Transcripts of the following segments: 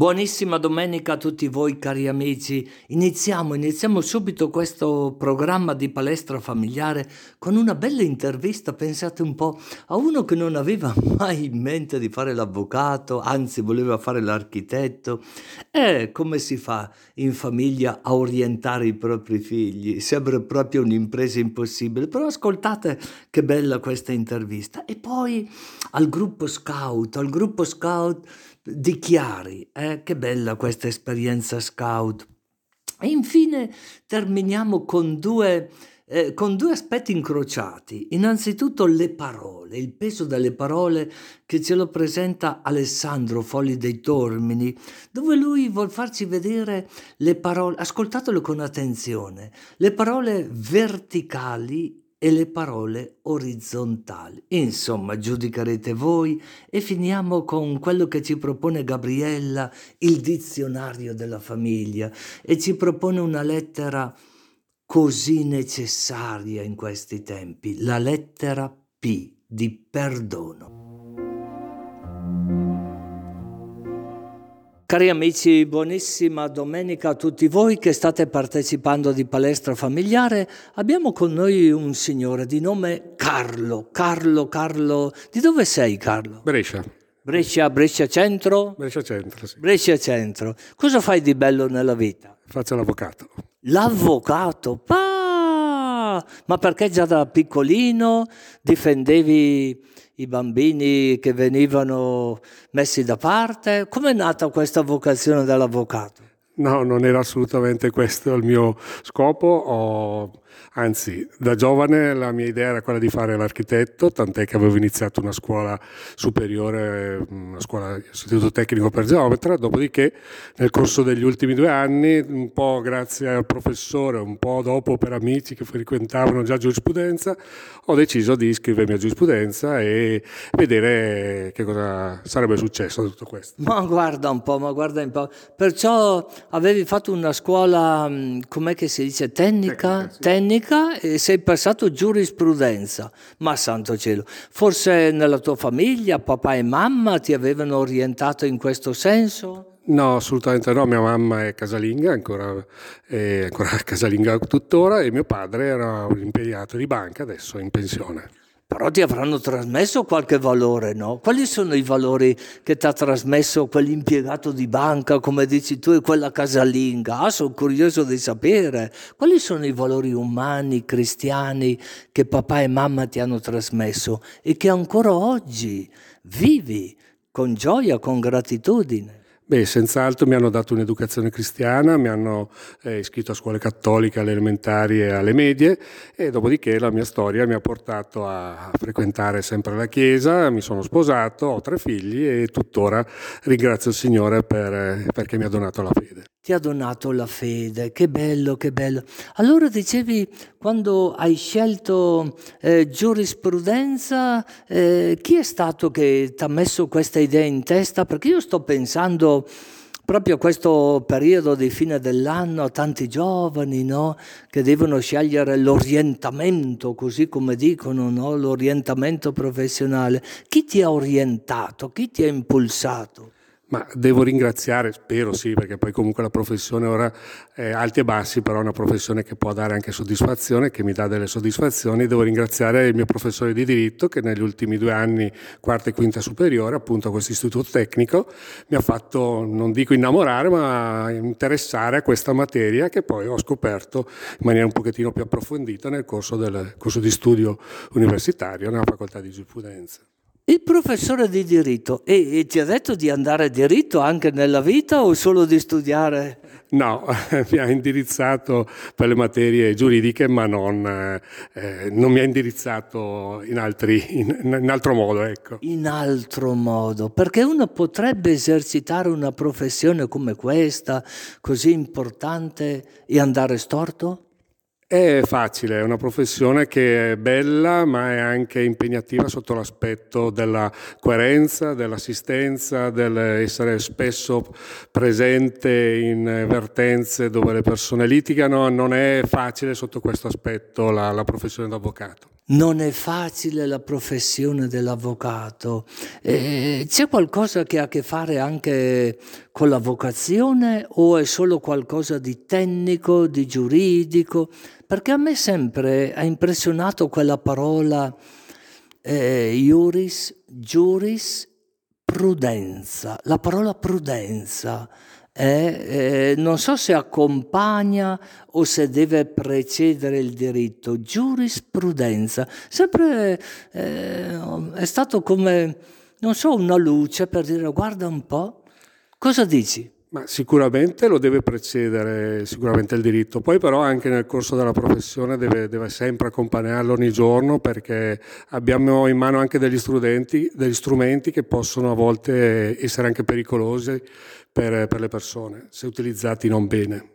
Buonissima domenica a tutti voi cari amici. Iniziamo, iniziamo subito questo programma di palestra familiare con una bella intervista, pensate un po', a uno che non aveva mai in mente di fare l'avvocato, anzi voleva fare l'architetto. E come si fa in famiglia a orientare i propri figli? Sembra proprio un'impresa impossibile, però ascoltate che bella questa intervista. E poi al gruppo scout, al gruppo scout di Chiari. Eh? Che bella questa esperienza scout. E infine terminiamo con due, eh, con due aspetti incrociati. Innanzitutto le parole, il peso delle parole che ce lo presenta Alessandro Folli dei Tormini, dove lui vuol farci vedere le parole, ascoltatelo con attenzione, le parole verticali e le parole orizzontali. Insomma, giudicherete voi e finiamo con quello che ci propone Gabriella, il dizionario della famiglia, e ci propone una lettera così necessaria in questi tempi, la lettera P di perdono. Cari amici, buonissima domenica a tutti voi che state partecipando di palestra familiare. Abbiamo con noi un signore di nome Carlo. Carlo, Carlo, di dove sei Carlo? Brescia. Brescia, Brescia Centro? Brescia Centro, sì. Brescia Centro. Cosa fai di bello nella vita? Faccio l'avvocato. L'avvocato? Pa! Ma perché già da piccolino difendevi i bambini che venivano messi da parte? Come è nata questa vocazione dell'avvocato? No, non era assolutamente questo il mio scopo. Ho Anzi, da giovane la mia idea era quella di fare l'architetto, tant'è che avevo iniziato una scuola superiore, una scuola istituto tecnico per geometra, dopodiché nel corso degli ultimi due anni, un po' grazie al professore, un po' dopo per amici che frequentavano già giurisprudenza, ho deciso di iscrivermi a giurisprudenza e vedere che cosa sarebbe successo da tutto questo. Ma guarda un po', ma guarda un po'. Perciò avevi fatto una scuola, com'è che si dice, tecnica? Tecnica, sì. tecnica tecnica e sei passato giurisprudenza. Ma santo cielo, forse nella tua famiglia papà e mamma ti avevano orientato in questo senso? No, assolutamente no, mia mamma è casalinga, ancora, è ancora casalinga tuttora e mio padre era un impiegato di banca, adesso in pensione. Però ti avranno trasmesso qualche valore, no? Quali sono i valori che ti ha trasmesso quell'impiegato di banca, come dici tu, e quella casalinga? Ah, sono curioso di sapere. Quali sono i valori umani, cristiani, che papà e mamma ti hanno trasmesso e che ancora oggi vivi con gioia, con gratitudine? Beh, senz'altro mi hanno dato un'educazione cristiana, mi hanno eh, iscritto a scuole cattoliche, alle elementari e alle medie e dopodiché la mia storia mi ha portato a frequentare sempre la chiesa, mi sono sposato, ho tre figli e tuttora ringrazio il Signore per, eh, perché mi ha donato la fede ti ha donato la fede, che bello, che bello. Allora dicevi, quando hai scelto eh, giurisprudenza, eh, chi è stato che ti ha messo questa idea in testa? Perché io sto pensando proprio a questo periodo di fine dell'anno, a tanti giovani no? che devono scegliere l'orientamento, così come dicono, no? l'orientamento professionale. Chi ti ha orientato? Chi ti ha impulsato? Ma devo ringraziare, spero sì, perché poi comunque la professione ora è alti e bassi, però è una professione che può dare anche soddisfazione, che mi dà delle soddisfazioni. Devo ringraziare il mio professore di diritto che negli ultimi due anni, quarta e quinta superiore, appunto a questo istituto tecnico, mi ha fatto, non dico innamorare, ma interessare a questa materia che poi ho scoperto in maniera un pochettino più approfondita nel corso del corso di studio universitario nella facoltà di giurisprudenza. Il professore di diritto, e, e, ti ha detto di andare a diritto anche nella vita o solo di studiare? No, mi ha indirizzato per le materie giuridiche, ma non, eh, non mi ha indirizzato in, altri, in, in altro modo. Ecco. In altro modo, perché uno potrebbe esercitare una professione come questa, così importante, e andare storto? È facile, è una professione che è bella ma è anche impegnativa sotto l'aspetto della coerenza, dell'assistenza, dell'essere spesso presente in vertenze dove le persone litigano. Non è facile sotto questo aspetto la, la professione d'avvocato. Non è facile la professione dell'avvocato. Eh, c'è qualcosa che ha a che fare anche con la vocazione o è solo qualcosa di tecnico, di giuridico? Perché a me sempre ha impressionato quella parola eh, iuris, giuris, prudenza, la parola prudenza. Eh, eh, non so se accompagna o se deve precedere il diritto, giurisprudenza, sempre eh, è stato come, non so, una luce per dire guarda un po', cosa dici? Ma sicuramente lo deve precedere sicuramente il diritto, poi però anche nel corso della professione deve, deve sempre accompagnarlo ogni giorno perché abbiamo in mano anche degli strumenti, degli strumenti che possono a volte essere anche pericolosi per, per le persone se utilizzati non bene.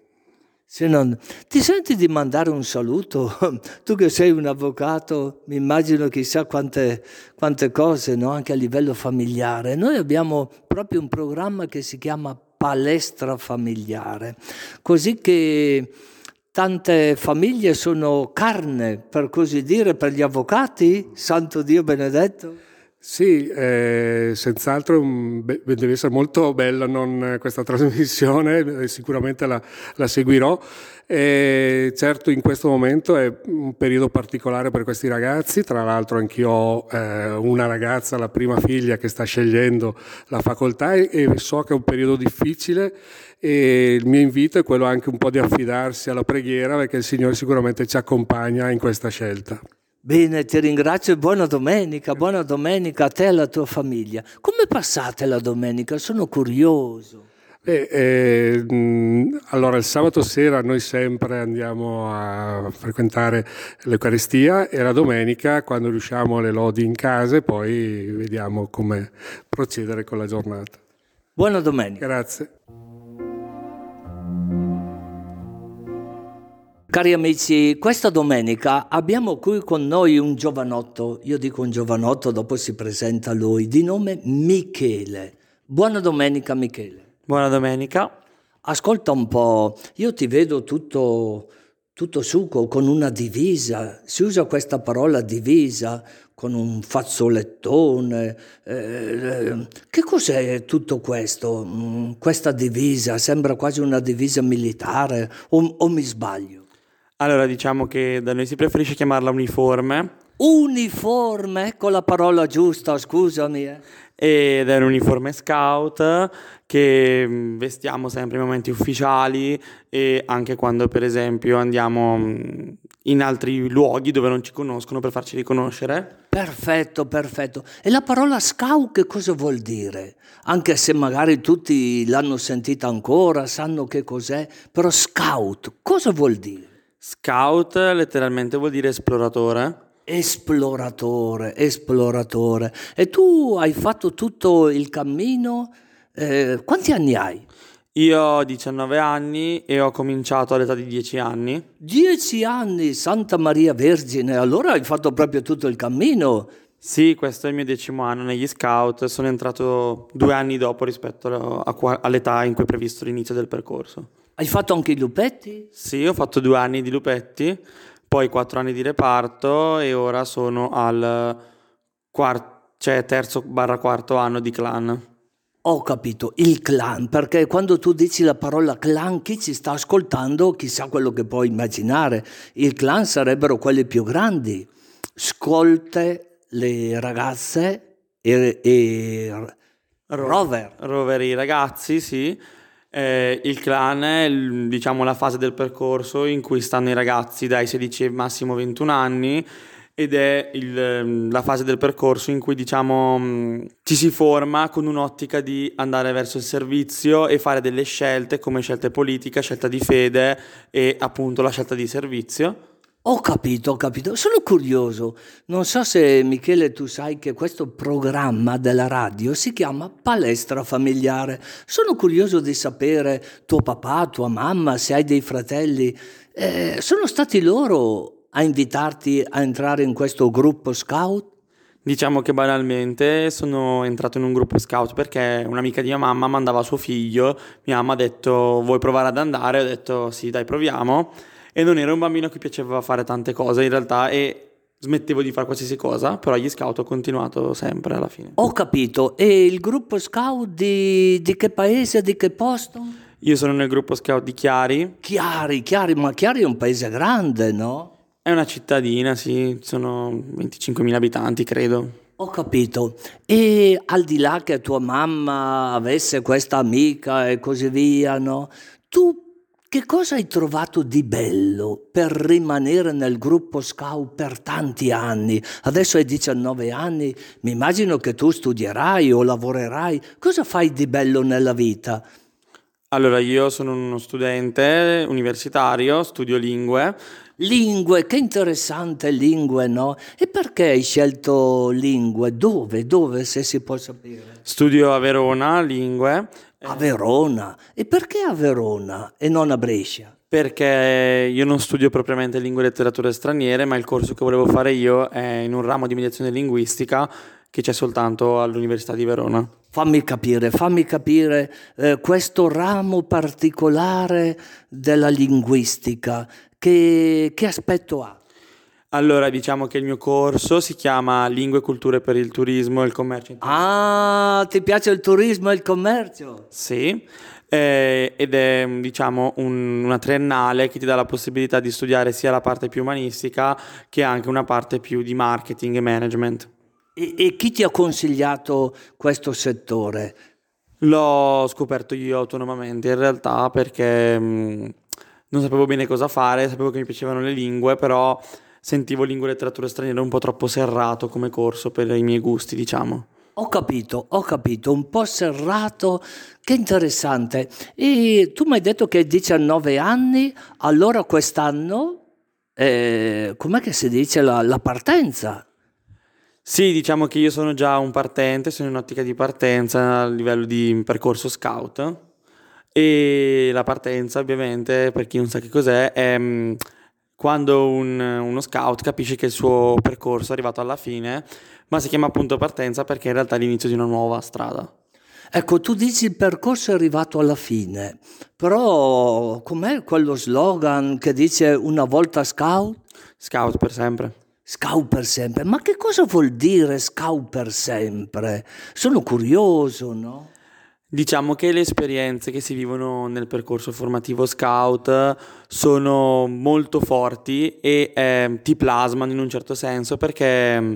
Se non, ti senti di mandare un saluto? Tu che sei un avvocato, mi immagino chissà quante, quante cose, no? anche a livello familiare. Noi abbiamo proprio un programma che si chiama palestra familiare, così che tante famiglie sono carne, per così dire, per gli avvocati, santo Dio benedetto. Sì, eh, senz'altro deve essere molto bella non, questa trasmissione, sicuramente la, la seguirò. E certo in questo momento è un periodo particolare per questi ragazzi, tra l'altro anch'io ho eh, una ragazza, la prima figlia che sta scegliendo la facoltà e, e so che è un periodo difficile e il mio invito è quello anche un po' di affidarsi alla preghiera perché il Signore sicuramente ci accompagna in questa scelta. Bene, ti ringrazio e buona domenica, buona domenica a te e alla tua famiglia. Come passate la domenica? Sono curioso. Eh, eh, allora, il sabato sera noi sempre andiamo a frequentare l'Eucaristia e la domenica, quando riusciamo le lodi in casa, poi vediamo come procedere con la giornata. Buona domenica. Grazie. Cari amici, questa domenica abbiamo qui con noi un giovanotto, io dico un giovanotto, dopo si presenta lui, di nome Michele. Buona domenica Michele. Buona domenica. Ascolta un po', io ti vedo tutto, tutto suco con una divisa, si usa questa parola divisa, con un fazzolettone. Eh, che cos'è tutto questo? Mm, questa divisa sembra quasi una divisa militare o, o mi sbaglio? Allora, diciamo che da noi si preferisce chiamarla uniforme. Uniforme, ecco la parola giusta, scusami. Eh. Ed è un uniforme scout che mm, vestiamo sempre in momenti ufficiali e anche quando per esempio andiamo mm, in altri luoghi dove non ci conoscono per farci riconoscere. Perfetto, perfetto. E la parola scout che cosa vuol dire? Anche se magari tutti l'hanno sentita ancora, sanno che cos'è, però scout cosa vuol dire? Scout letteralmente vuol dire esploratore. Esploratore, esploratore. E tu hai fatto tutto il cammino? Eh, quanti anni hai? Io ho 19 anni e ho cominciato all'età di 10 anni. 10 anni, Santa Maria Vergine, allora hai fatto proprio tutto il cammino. Sì, questo è il mio decimo anno negli scout, sono entrato due anni dopo rispetto all'età in cui è previsto l'inizio del percorso. Hai fatto anche i lupetti? Sì, ho fatto due anni di lupetti, poi quattro anni di reparto e ora sono al quart- cioè terzo barra quarto anno di clan. Ho capito, il clan, perché quando tu dici la parola clan, chi ci sta ascoltando, chissà quello che può immaginare. Il clan sarebbero quelli più grandi, scolte le ragazze e, e rover. Rover i ragazzi, sì. Eh, il clan è diciamo, la fase del percorso in cui stanno i ragazzi dai 16 ai massimo 21 anni ed è il, ehm, la fase del percorso in cui diciamo, mm, ci si forma con un'ottica di andare verso il servizio e fare delle scelte come scelte politiche, scelta di fede e appunto la scelta di servizio. Ho capito, ho capito. Sono curioso. Non so se Michele tu sai che questo programma della radio si chiama Palestra Familiare. Sono curioso di sapere tuo papà, tua mamma, se hai dei fratelli. Eh, sono stati loro a invitarti a entrare in questo gruppo scout? Diciamo che banalmente sono entrato in un gruppo scout perché un'amica di mia mamma mandava suo figlio. Mia mamma ha detto vuoi provare ad andare? Ho detto sì dai proviamo e non era un bambino che piaceva fare tante cose in realtà e smettevo di fare qualsiasi cosa, però gli scout ho continuato sempre alla fine. Ho capito. E il gruppo scout di, di che paese, di che posto? Io sono nel gruppo scout di Chiari. Chiari, Chiari, ma Chiari è un paese grande, no? È una cittadina, sì, sono 25.000 abitanti, credo. Ho capito. E al di là che tua mamma avesse questa amica e così via, no? Tu che cosa hai trovato di bello per rimanere nel gruppo scout per tanti anni? Adesso hai 19 anni, mi immagino che tu studierai o lavorerai. Cosa fai di bello nella vita? Allora, io sono uno studente universitario, studio lingue. Lingue, che interessante lingue, no? E perché hai scelto lingue? Dove? Dove, se si può sapere? Studio a Verona lingue. A Verona. E perché a Verona e non a Brescia? Perché io non studio propriamente lingue e letterature straniere, ma il corso che volevo fare io è in un ramo di mediazione linguistica che c'è soltanto all'Università di Verona. Fammi capire, fammi capire eh, questo ramo particolare della linguistica, che, che aspetto ha? Allora, diciamo che il mio corso si chiama Lingue e culture per il turismo e il commercio internazionale. Ah, ti piace il turismo e il commercio? Sì, eh, ed è diciamo un, una triennale che ti dà la possibilità di studiare sia la parte più umanistica che anche una parte più di marketing e management. E, e chi ti ha consigliato questo settore? L'ho scoperto io autonomamente in realtà perché mh, non sapevo bene cosa fare, sapevo che mi piacevano le lingue, però sentivo lingua e letteratura straniera un po' troppo serrato come corso per i miei gusti, diciamo. Ho capito, ho capito, un po' serrato, che interessante. E tu mi hai detto che hai 19 anni, allora quest'anno, eh, com'è che si dice la, la partenza? Sì, diciamo che io sono già un partente, sono in ottica di partenza a livello di percorso scout e la partenza ovviamente, per chi non sa che cos'è, è mm, quando un, uno scout capisce che il suo percorso è arrivato alla fine, ma si chiama appunto partenza perché in realtà è l'inizio di una nuova strada. Ecco, tu dici il percorso è arrivato alla fine, però com'è quello slogan che dice una volta scout? Scout per sempre. Scout per sempre, ma che cosa vuol dire scout per sempre? Sono curioso, no? Diciamo che le esperienze che si vivono nel percorso formativo scout sono molto forti e eh, ti plasmano in un certo senso perché mm,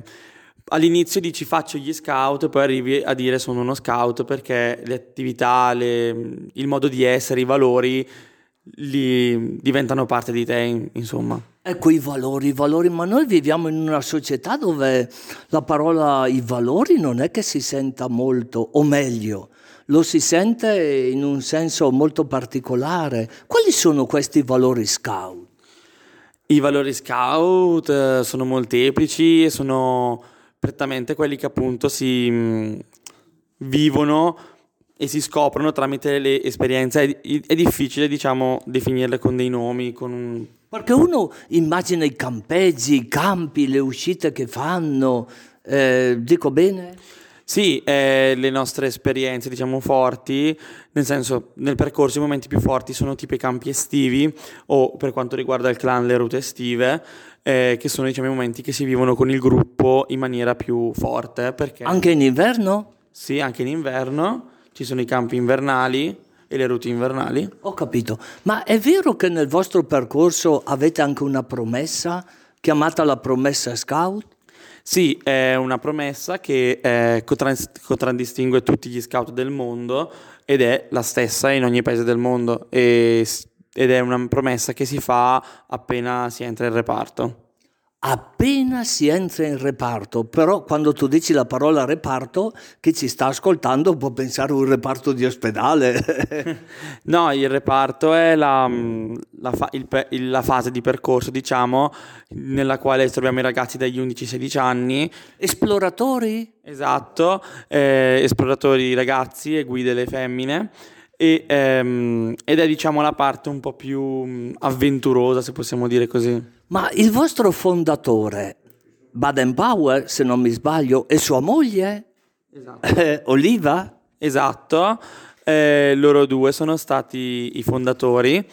all'inizio dici faccio gli scout e poi arrivi a dire sono uno scout perché le attività, le, il modo di essere, i valori li diventano parte di te, insomma. Ecco i valori, i valori, ma noi viviamo in una società dove la parola i valori non è che si senta molto, o meglio, lo si sente in un senso molto particolare. Quali sono questi valori scout? I valori scout eh, sono molteplici e sono prettamente quelli che appunto si mm, vivono e si scoprono tramite le esperienze. È, è, difficile, diciamo, definirle con dei nomi, con un... Perché uno immagina i campeggi, i campi, le uscite che fanno, eh, dico bene? Sì, eh, le nostre esperienze, diciamo, forti, nel senso, nel percorso i momenti più forti sono tipo i campi estivi o per quanto riguarda il clan le route estive, eh, che sono diciamo i momenti che si vivono con il gruppo in maniera più forte. Perché... Anche in inverno? Sì, anche in inverno ci sono i campi invernali e le route invernali. Ho capito, ma è vero che nel vostro percorso avete anche una promessa chiamata la promessa scout? Sì, è una promessa che eh, contraddistingue tutti gli scout del mondo ed è la stessa in ogni paese del mondo e, ed è una promessa che si fa appena si entra in reparto appena si entra in reparto, però quando tu dici la parola reparto, chi ci sta ascoltando può pensare a un reparto di ospedale. no, il reparto è la, la, fa, il, la, fase di percorso, diciamo, nella quale troviamo i ragazzi dagli 11 ai 16 anni. Esploratori? Esatto, eh, esploratori ragazzi e guide le femmine. E, ehm, ed è diciamo la parte un po' più avventurosa, se possiamo dire così. Ma il vostro fondatore, Baden Powell, se non mi sbaglio, e sua moglie? Esatto. Eh, Oliva? Esatto, eh, loro due sono stati i fondatori.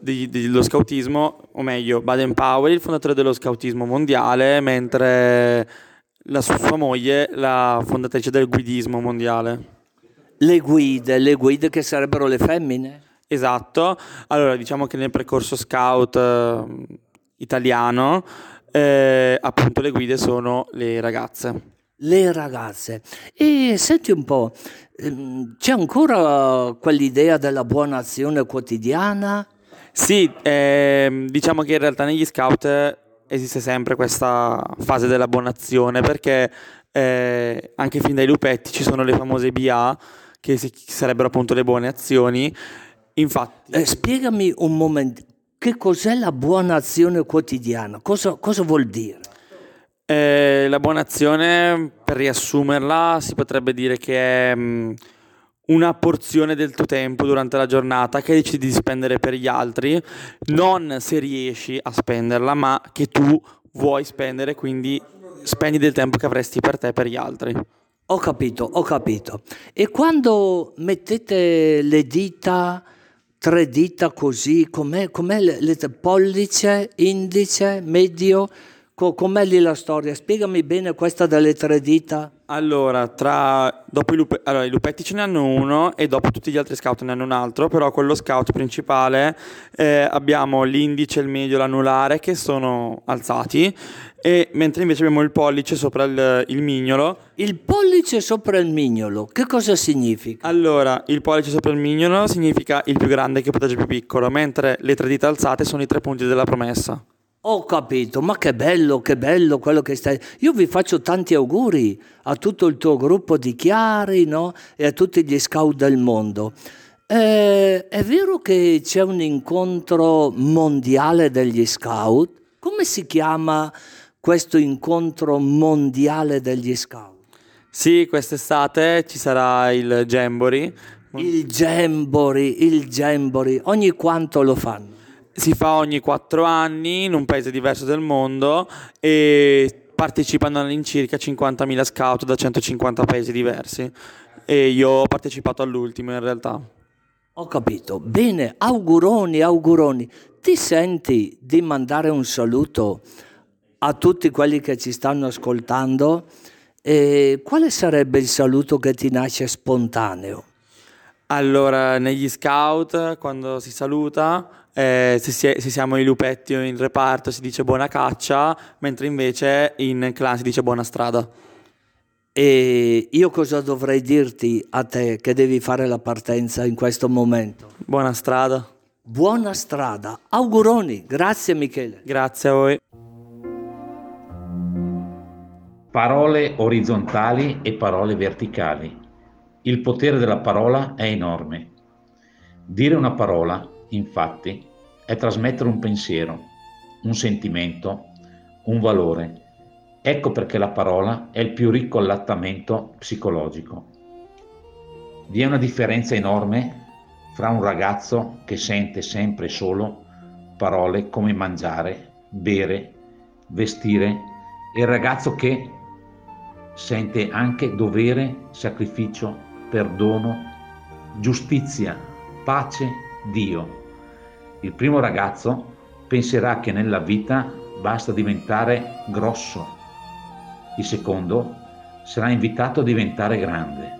di, dello scautismo, o meglio, Baden-Powell, il fondatore dello scautismo mondiale, mentre la sua moglie, la fondatrice del guidismo mondiale. Le guide, le guide che sarebbero le femmine? Esatto, allora diciamo che nel percorso scout eh, italiano eh, appunto le guide sono le ragazze. Le ragazze. E senti un po', ehm, c'è ancora quell'idea della buona azione quotidiana? Sì, ehm, diciamo che in realtà negli scout esiste sempre questa fase della buona azione perché eh, anche fin dai lupetti ci sono le famose BA che si, sarebbero appunto le buone azioni. Infatti, Eh, spiegami un momento, che cos'è la buona azione quotidiana? Cosa, cosa vuol dire? eh, la buona azione, per riassumerla, si potrebbe dire che è mh, una porzione del tuo tempo durante la giornata che decidi di spendere per gli altri, non se riesci a spenderla, ma che tu vuoi spendere, quindi spendi del tempo che avresti per te e per gli altri. Ho capito, ho capito. E quando mettete le dita, tre dita così, com'è, com'è le, le- pollice, indice, medio, co- com'è lì la storia? Spiegami bene questa delle tre dita. Allora, tra, dopo i, lupe- allora, i lupetti ce ne hanno uno e dopo tutti gli altri scout ne hanno un altro, però quello scout principale eh, abbiamo l'indice, il medio l'anulare che sono alzati, e, mentre invece abbiamo il pollice sopra il, il mignolo. Il pollice sopra il mignolo, che cosa significa? Allora, il pollice sopra il mignolo significa il più grande che protegge il più piccolo, mentre le tre dita alzate sono i tre punti della promessa. Ho capito, ma che bello, che bello quello che stai... Io vi faccio tanti auguri a tutto il tuo gruppo di Chiari, no? E a tutti gli scout del mondo. Eh, è vero che c'è un incontro mondiale degli scout? Come si chiama questo incontro mondiale degli scout? Sì, quest'estate ci sarà il Jamboree. Il Jamboree, il Jamboree, ogni quanto lo fanno? Si fa ogni quattro anni in un paese diverso del mondo e partecipano all'incirca 50.000 scout da 150 paesi diversi. E io ho partecipato all'ultimo in realtà. Ho capito. Bene, auguroni, auguroni. Ti senti di mandare un saluto a tutti quelli che ci stanno ascoltando? E quale sarebbe il saluto che ti nasce spontaneo? Allora, negli scout, quando si saluta, eh, se, si è- se siamo i lupetti o in reparto si dice buona caccia, mentre invece in clan si dice buona strada. E io cosa dovrei dirti a te che devi fare la partenza in questo momento? Buona strada. Buona strada, auguroni, grazie Michele. Grazie a voi. Parole orizzontali e parole verticali. Il potere della parola è enorme. Dire una parola, infatti, è trasmettere un pensiero, un sentimento, un valore. Ecco perché la parola è il più ricco allattamento psicologico. Vi è una differenza enorme fra un ragazzo che sente sempre solo parole come mangiare, bere, vestire e il ragazzo che sente anche dovere, sacrificio, perdono, giustizia, pace, Dio. Il primo ragazzo penserà che nella vita basta diventare grosso. Il secondo sarà invitato a diventare grande.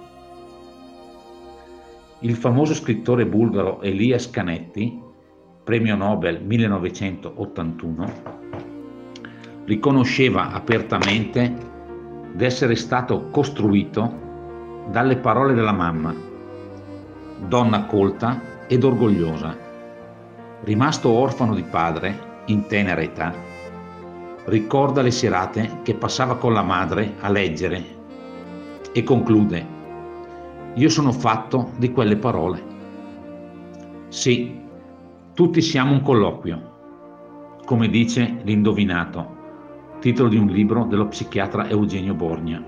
Il famoso scrittore bulgaro Elias Canetti, premio Nobel 1981, riconosceva apertamente d'essere stato costruito dalle parole della mamma, donna colta ed orgogliosa. Rimasto orfano di padre in tenera età, ricorda le serate che passava con la madre a leggere e conclude, io sono fatto di quelle parole. Sì, tutti siamo un colloquio, come dice l'indovinato, titolo di un libro dello psichiatra Eugenio Borgna.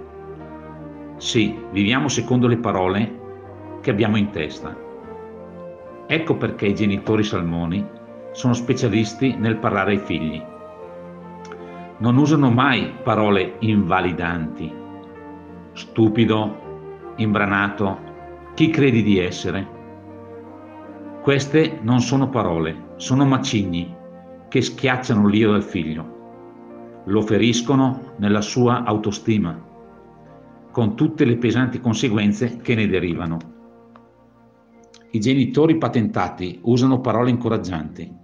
Sì, viviamo secondo le parole che abbiamo in testa. Ecco perché i genitori salmoni sono specialisti nel parlare ai figli. Non usano mai parole invalidanti. Stupido, imbranato, chi credi di essere? Queste non sono parole, sono macigni che schiacciano l'io del figlio, lo feriscono nella sua autostima, con tutte le pesanti conseguenze che ne derivano. I genitori patentati usano parole incoraggianti.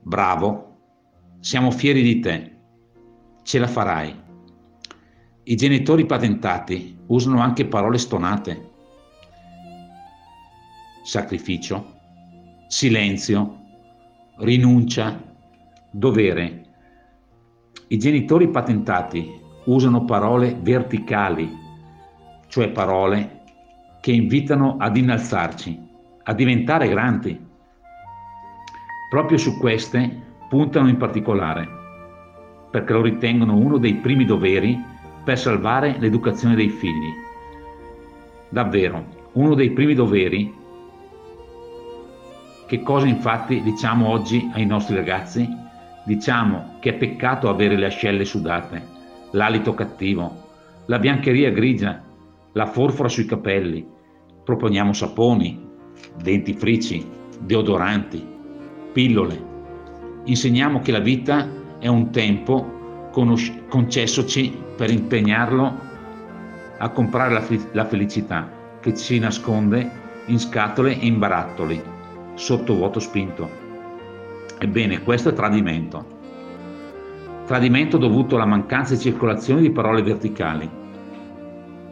Bravo, siamo fieri di te, ce la farai. I genitori patentati usano anche parole stonate. Sacrificio, silenzio, rinuncia, dovere. I genitori patentati usano parole verticali, cioè parole che invitano ad innalzarci, a diventare grandi. Proprio su queste puntano in particolare, perché lo ritengono uno dei primi doveri per salvare l'educazione dei figli. Davvero, uno dei primi doveri che cosa infatti diciamo oggi ai nostri ragazzi? Diciamo che è peccato avere le ascelle sudate, l'alito cattivo, la biancheria grigia, la forfora sui capelli. Proponiamo saponi, dentifrici, deodoranti, pillole. Insegniamo che la vita è un tempo concessoci per impegnarlo a comprare la, la felicità che ci nasconde in scatole e in barattoli sotto vuoto spinto. Ebbene, questo è tradimento. Tradimento dovuto alla mancanza di circolazione di parole verticali.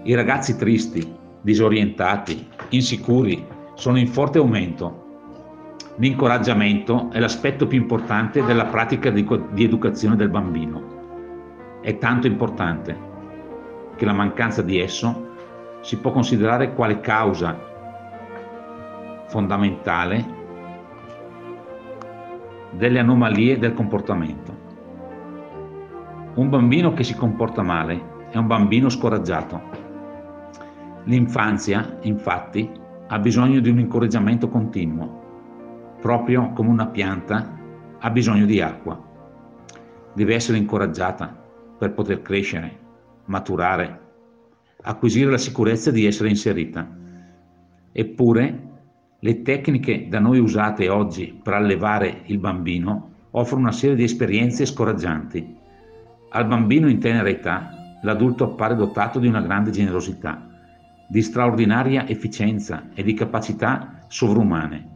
I ragazzi tristi, disorientati, insicuri sono in forte aumento. L'incoraggiamento è l'aspetto più importante della pratica di, di educazione del bambino. È tanto importante che la mancanza di esso si può considerare quale causa fondamentale delle anomalie del comportamento. Un bambino che si comporta male è un bambino scoraggiato. L'infanzia, infatti, ha bisogno di un incoraggiamento continuo, proprio come una pianta ha bisogno di acqua. Deve essere incoraggiata per poter crescere, maturare, acquisire la sicurezza di essere inserita. Eppure le tecniche da noi usate oggi per allevare il bambino offrono una serie di esperienze scoraggianti. Al bambino in tenera età l'adulto appare dotato di una grande generosità, di straordinaria efficienza e di capacità sovrumane.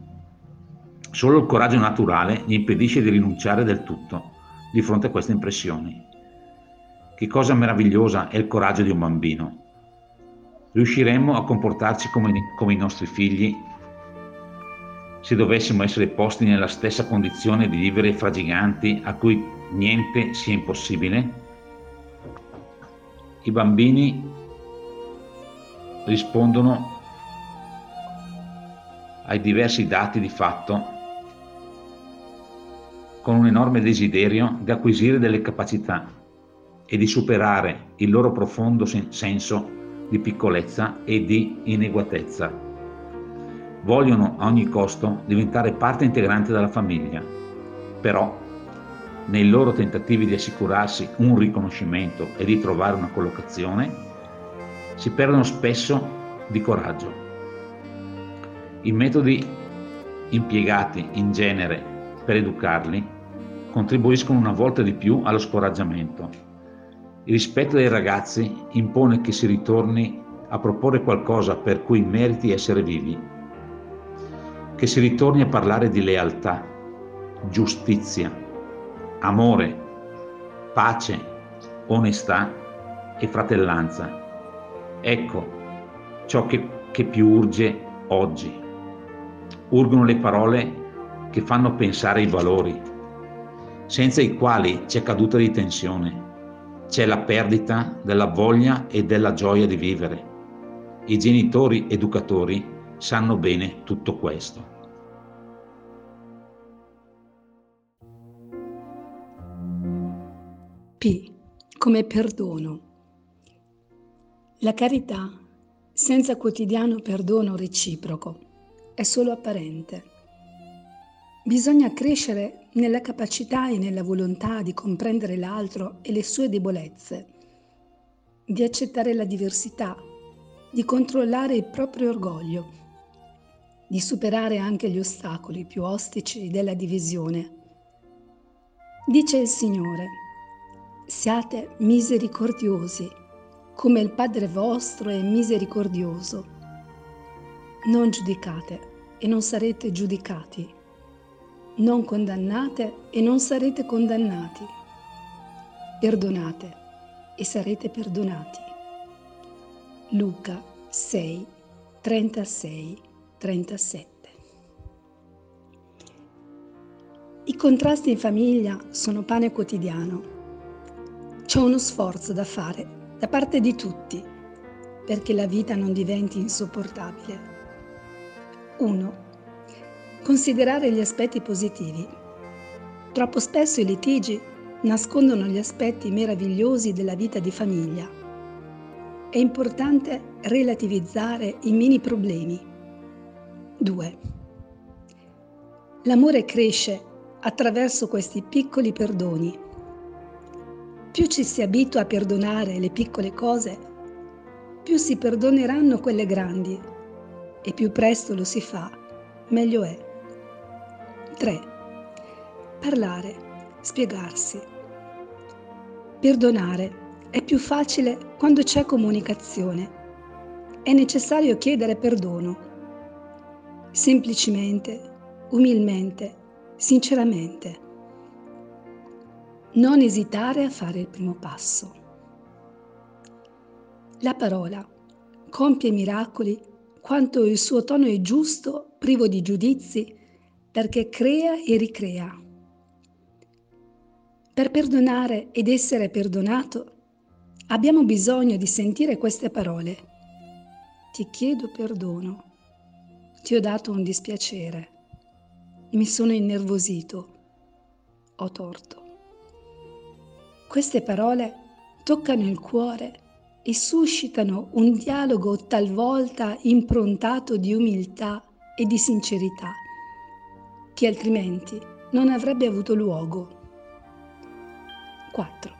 Solo il coraggio naturale gli impedisce di rinunciare del tutto di fronte a queste impressioni. Che cosa meravigliosa è il coraggio di un bambino. Riusciremmo a comportarci come, come i nostri figli se dovessimo essere posti nella stessa condizione di vivere fra giganti a cui niente sia impossibile? I bambini rispondono ai diversi dati di fatto con un enorme desiderio di acquisire delle capacità e di superare il loro profondo senso di piccolezza e di ineguatezza. Vogliono a ogni costo diventare parte integrante della famiglia, però nei loro tentativi di assicurarsi un riconoscimento e di trovare una collocazione, si perdono spesso di coraggio. I metodi impiegati in genere per educarli contribuiscono una volta di più allo scoraggiamento. Il rispetto dei ragazzi impone che si ritorni a proporre qualcosa per cui meriti essere vivi che si ritorni a parlare di lealtà, giustizia, amore, pace, onestà e fratellanza. Ecco ciò che, che più urge oggi. Urgono le parole che fanno pensare i valori, senza i quali c'è caduta di tensione, c'è la perdita della voglia e della gioia di vivere. I genitori educatori sanno bene tutto questo. P come perdono. La carità senza quotidiano perdono reciproco è solo apparente. Bisogna crescere nella capacità e nella volontà di comprendere l'altro e le sue debolezze, di accettare la diversità, di controllare il proprio orgoglio, di superare anche gli ostacoli più ostici della divisione. Dice il Signore, siate misericordiosi, come il Padre vostro è misericordioso. Non giudicate e non sarete giudicati. Non condannate e non sarete condannati. Perdonate e sarete perdonati. Luca 6, 36 37. I contrasti in famiglia sono pane quotidiano. C'è uno sforzo da fare da parte di tutti perché la vita non diventi insopportabile. 1. Considerare gli aspetti positivi. Troppo spesso i litigi nascondono gli aspetti meravigliosi della vita di famiglia. È importante relativizzare i mini problemi 2. L'amore cresce attraverso questi piccoli perdoni. Più ci si abitua a perdonare le piccole cose, più si perdoneranno quelle grandi e più presto lo si fa, meglio è. 3. Parlare, spiegarsi. Perdonare è più facile quando c'è comunicazione. È necessario chiedere perdono semplicemente, umilmente, sinceramente. Non esitare a fare il primo passo. La parola compie miracoli quanto il suo tono è giusto, privo di giudizi, perché crea e ricrea. Per perdonare ed essere perdonato, abbiamo bisogno di sentire queste parole. Ti chiedo perdono ti ho dato un dispiacere, mi sono innervosito, ho torto. Queste parole toccano il cuore e suscitano un dialogo talvolta improntato di umiltà e di sincerità, che altrimenti non avrebbe avuto luogo. 4.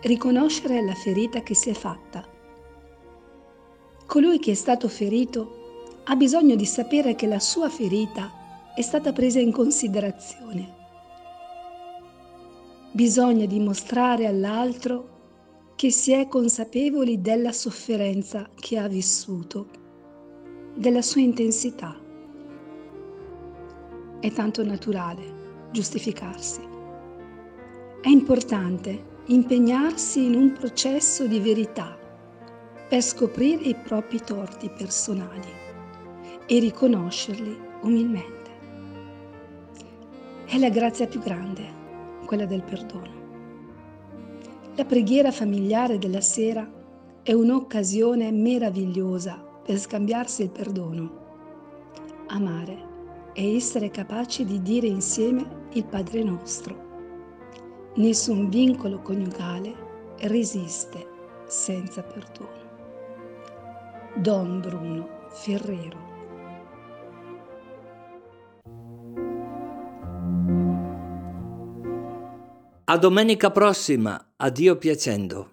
Riconoscere la ferita che si è fatta. Colui che è stato ferito ha bisogno di sapere che la sua ferita è stata presa in considerazione. Bisogna dimostrare all'altro che si è consapevoli della sofferenza che ha vissuto, della sua intensità. È tanto naturale giustificarsi. È importante impegnarsi in un processo di verità per scoprire i propri torti personali e riconoscerli umilmente. È la grazia più grande, quella del perdono. La preghiera familiare della sera è un'occasione meravigliosa per scambiarsi il perdono, amare e essere capaci di dire insieme il Padre nostro. Nessun vincolo coniugale resiste senza perdono. Don Bruno Ferrero A domenica prossima, a Dio piacendo.